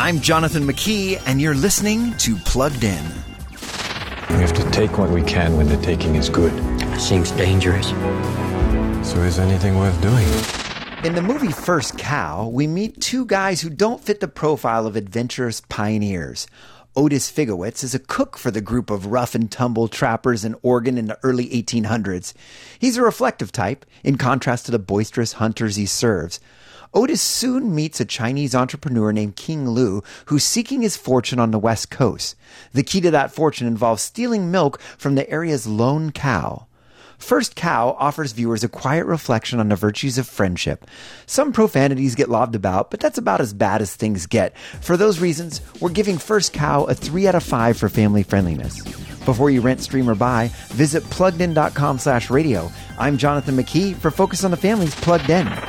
I'm Jonathan McKee, and you're listening to Plugged In. We have to take what we can when the taking is good. Seems dangerous. So is anything worth doing? In the movie First Cow, we meet two guys who don't fit the profile of adventurous pioneers. Otis Figowitz is a cook for the group of rough and tumble trappers in Oregon in the early 1800s. He's a reflective type, in contrast to the boisterous hunters he serves. Otis soon meets a Chinese entrepreneur named King Lu who's seeking his fortune on the West Coast. The key to that fortune involves stealing milk from the area's lone cow. First Cow offers viewers a quiet reflection on the virtues of friendship. Some profanities get lobbed about, but that's about as bad as things get. For those reasons, we're giving First Cow a 3 out of 5 for family friendliness. Before you rent, stream, or buy, visit pluggedin.com slash radio. I'm Jonathan McKee for Focus on the Family's Plugged In.